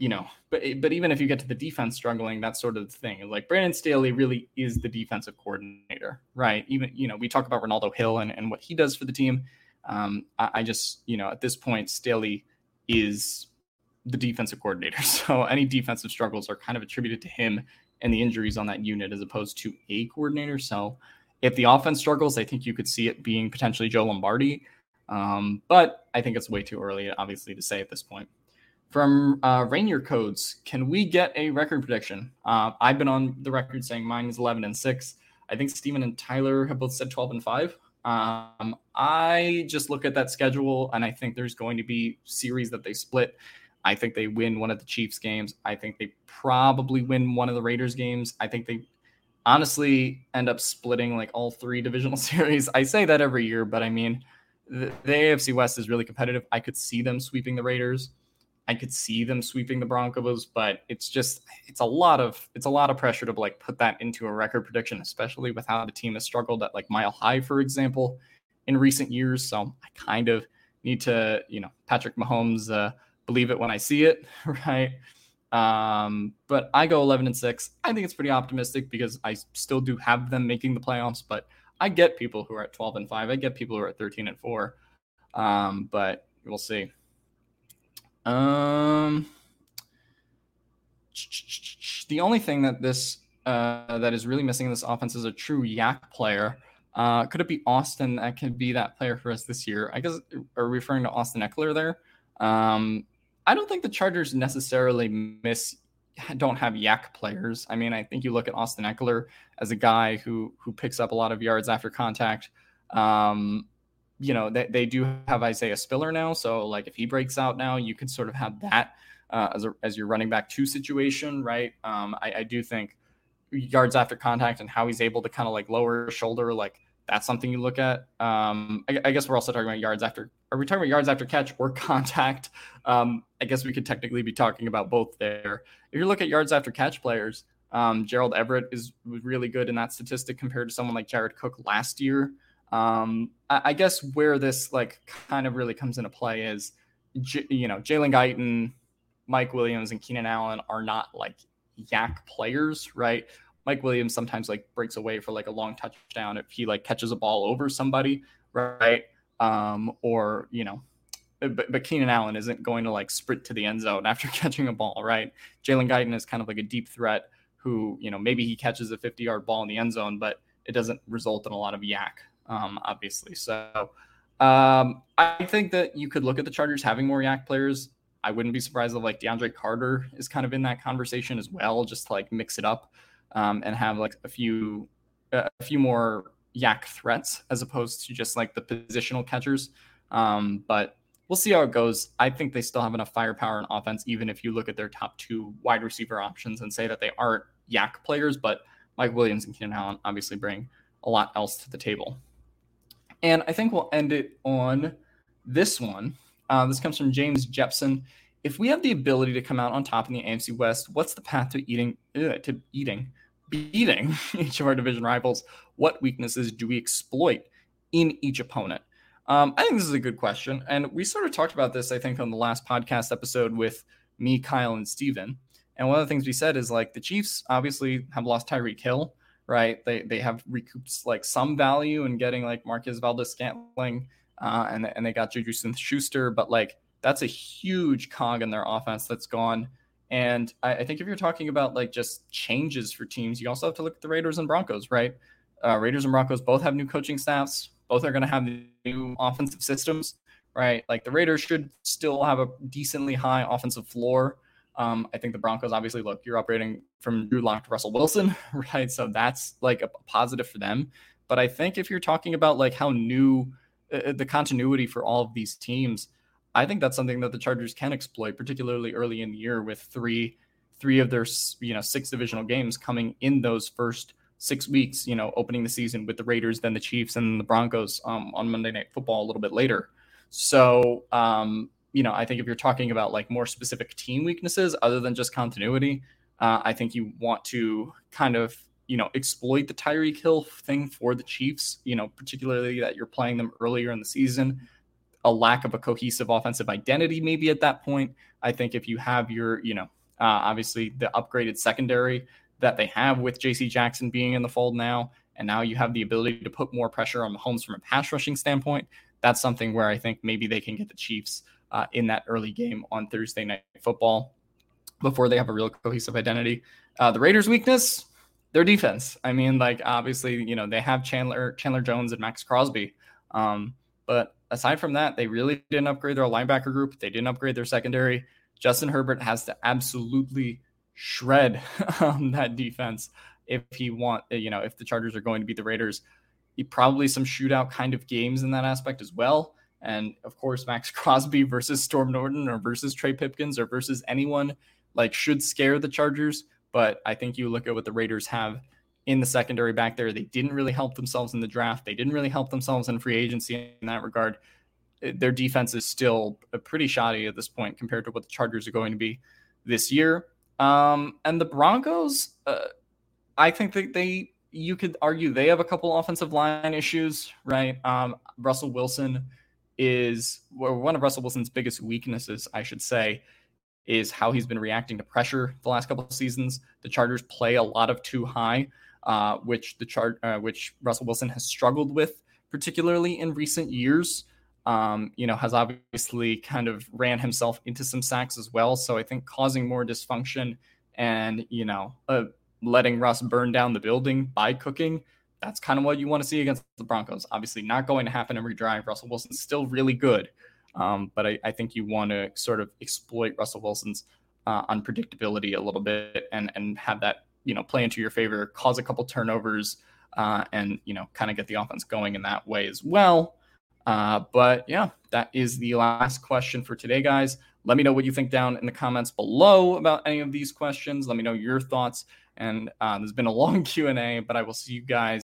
you know but but even if you get to the defense struggling that sort of thing like brandon staley really is the defensive coordinator right even you know we talk about Renaldo Hill and, and what he does for the team um, I, I just you know at this point staley is the defensive coordinator *laughs* so any defensive struggles are kind of attributed to him and the injuries on that unit as opposed to a coordinator. So if the offense struggles, I think you could see it being potentially Joe Lombardi. Um, but I think it's way too early, obviously, to say at this point. From uh, Rainier Codes, can we get a record prediction? Uh, I've been on the record saying mine is 11 and 6. I think Steven and Tyler have both said 12 and 5. Um, I just look at that schedule and I think there's going to be series that they split. I think they win one of the Chiefs games. I think they probably win one of the Raiders games. I think they honestly end up splitting like all three *laughs* divisional series. I say that every year, but I mean, the, the AFC West is really competitive. I could see them sweeping the Raiders. I could see them sweeping the Broncos, but it's just it's a lot of it's a lot of pressure to like put that into a record prediction, especially with how the team has struggled at like mile high, for example, in recent years. So I kind of need to, you know, Patrick Mahomes uh, believe it when I see it, *laughs* right? Um, but I go 11 and 6. I think it's pretty optimistic because I still do have them making the playoffs, but I get people who are at 12 and 5. I get people who are at 13 and 4. Um, but we'll see. Um, the only thing that this uh, that is really missing in this offense is a true YAC player. Uh, could it be Austin that could be that player for us this year? I guess are referring to Austin Ekeler there. Um, I don't think the Chargers necessarily miss don't have YAC players. I mean, I think you look at Austin Ekeler as a guy who who picks up a lot of yards after contact. Um, you know, they, they do have Isaiah Spiller now. So, like, if he breaks out now, you can sort of have that uh, as, a, as your running back two situation, right? Um, I, I do think yards after contact and how he's able to kind of like lower shoulder, like, that's something you look at. Um, I, I, guess we're also talking about yards after. Are we talking about yards after catch or *laughs* contact? Um, I guess we could technically be talking about both there. If you look at yards after catch players, um, Gerald Everett is really good in that statistic compared to someone like Jared Cook last year. Um, I, I, guess where this like kind of really comes into play is, J- you know, Jalen Guyton, Mike Williams, and Keenan Allen are not like yak players, right? Mike Williams sometimes like breaks away for like a long touchdown if he like catches a ball over somebody, right? Um, or you know, but, but Keenan Allen isn't going to like sprint to the end zone after *laughs* catching a ball, right? Jalen Guyton is kind of like a deep threat who, you know, maybe he catches a 50 yard ball in the end zone, but it doesn't result in a lot of YAC, um, obviously. So um, I think that you could look at the Chargers having more YAC players. I wouldn't be surprised if like DeAndre Carter is kind of in that conversation as well, just to like mix it up um, and have like a few a few more YAC threats as opposed to just like the positional catchers. Um, but we'll see how it goes. I think they still have enough firepower and offense, even if you look at their top two wide receiver options and say that they aren't YAC players, but Mike Williams and Keenan Allen obviously bring a lot else to the table. And I think we'll end it on this one. Uh, this comes from James Jepson. If we have the ability to come out on top in the AFC West, what's the path to eating ugh, to eating beating *laughs* each of our division rivals? What weaknesses do we exploit in each opponent? Um, I think this is a good question. And we sort of talked about this, I think, on the last podcast episode with me, Kyle, and Steven. And one of the things we said is like the Chiefs obviously have lost Tyreek Hill, right? They they have recouped like some value in getting like Marquez Valdes-Scantling, uh, and and they got Juju Smith Schuster, but like that's a huge cog in their offense that's gone. And I, I, think if you're talking about like just changes for teams, you also have to look at the Raiders and Broncos, right? Uh, Raiders and Broncos both have new coaching staffs. Both are going to have new offensive systems, right? Like the Raiders should still have a decently high offensive floor. Um, I think the Broncos obviously look, you're operating from Drew Lock to Russell Wilson, *laughs* right? So that's like a positive for them. But I think if you're talking about like how new uh, uh, the continuity for all of these teams, I think that's something that the Chargers can exploit, particularly early in the year with three three of their you know six divisional games coming in those first six weeks, you know, opening the season with the Raiders, then the Chiefs, and the Broncos um, on Monday Night Football a little bit later. So, um, you know, I think if you're talking about like more specific team weaknesses other than just continuity, uh, I think you want to kind of, you know, exploit the Tyreek Hill thing for the Chiefs, you know, particularly that you're playing them earlier in the season. A lack of a cohesive offensive identity, maybe at that point. I think if you have your, you know, uh, obviously the upgraded secondary, that they have with JC Jackson being in the fold now, and now you have the ability to put more pressure on Mahomes from a pass rushing standpoint. That's something where I think maybe they can get the Chiefs uh, in that early game on Thursday night football before they have a real cohesive identity. Uh, the Raiders' weakness, their defense. I mean, like obviously, you know, they have Chandler Chandler Jones and Maxx Crosby, um, but aside from that, they really didn't upgrade their linebacker group. They didn't upgrade their secondary. Justin Herbert has to absolutely shred *laughs* um, that defense if he want you know if the Chargers are going to beat the Raiders. He probably some shootout kind of games in that aspect as well. And of course, Maxx *laughs* Crosby versus Storm Norton or versus Trey Pipkins or versus anyone like should scare the Chargers. But I think you look at what the Raiders have in the secondary back there. They didn't really help themselves in the draft. They didn't really help themselves in free agency in that regard. Their defense is still pretty shoddy at this point compared to what the Chargers are going to be this year. Um, and the Broncos, uh, I think that they, you could argue they have a couple offensive line issues, right? Um, Russell Wilson is one of Russell Wilson's biggest weaknesses, I should say, is how he's been reacting to pressure the last couple of seasons. The Chargers play a lot of too high, uh, which the chart, uh, which Russell Wilson has struggled with, particularly in recent years um, you know, has obviously kind of ran himself into some sacks as well. So I think causing more dysfunction and, you know, uh, letting Russ burn down the building by cooking, that's kind of what you want to see against the Broncos. Obviously, not going to happen every drive. Russell Wilson's still really good. Um, but I, I, think you want to sort of exploit Russell Wilson's uh, unpredictability a little bit and, and have that, you know, play into your favor, cause a couple turnovers, uh, and, you know, kind of get the offense going in that way as well. Uh, but yeah, that is the last question for today, guys. Let me know what you think down in the comments below about any of these questions. Let me know your thoughts. And uh, there's been a long *laughs* Q&A, but I will see you guys.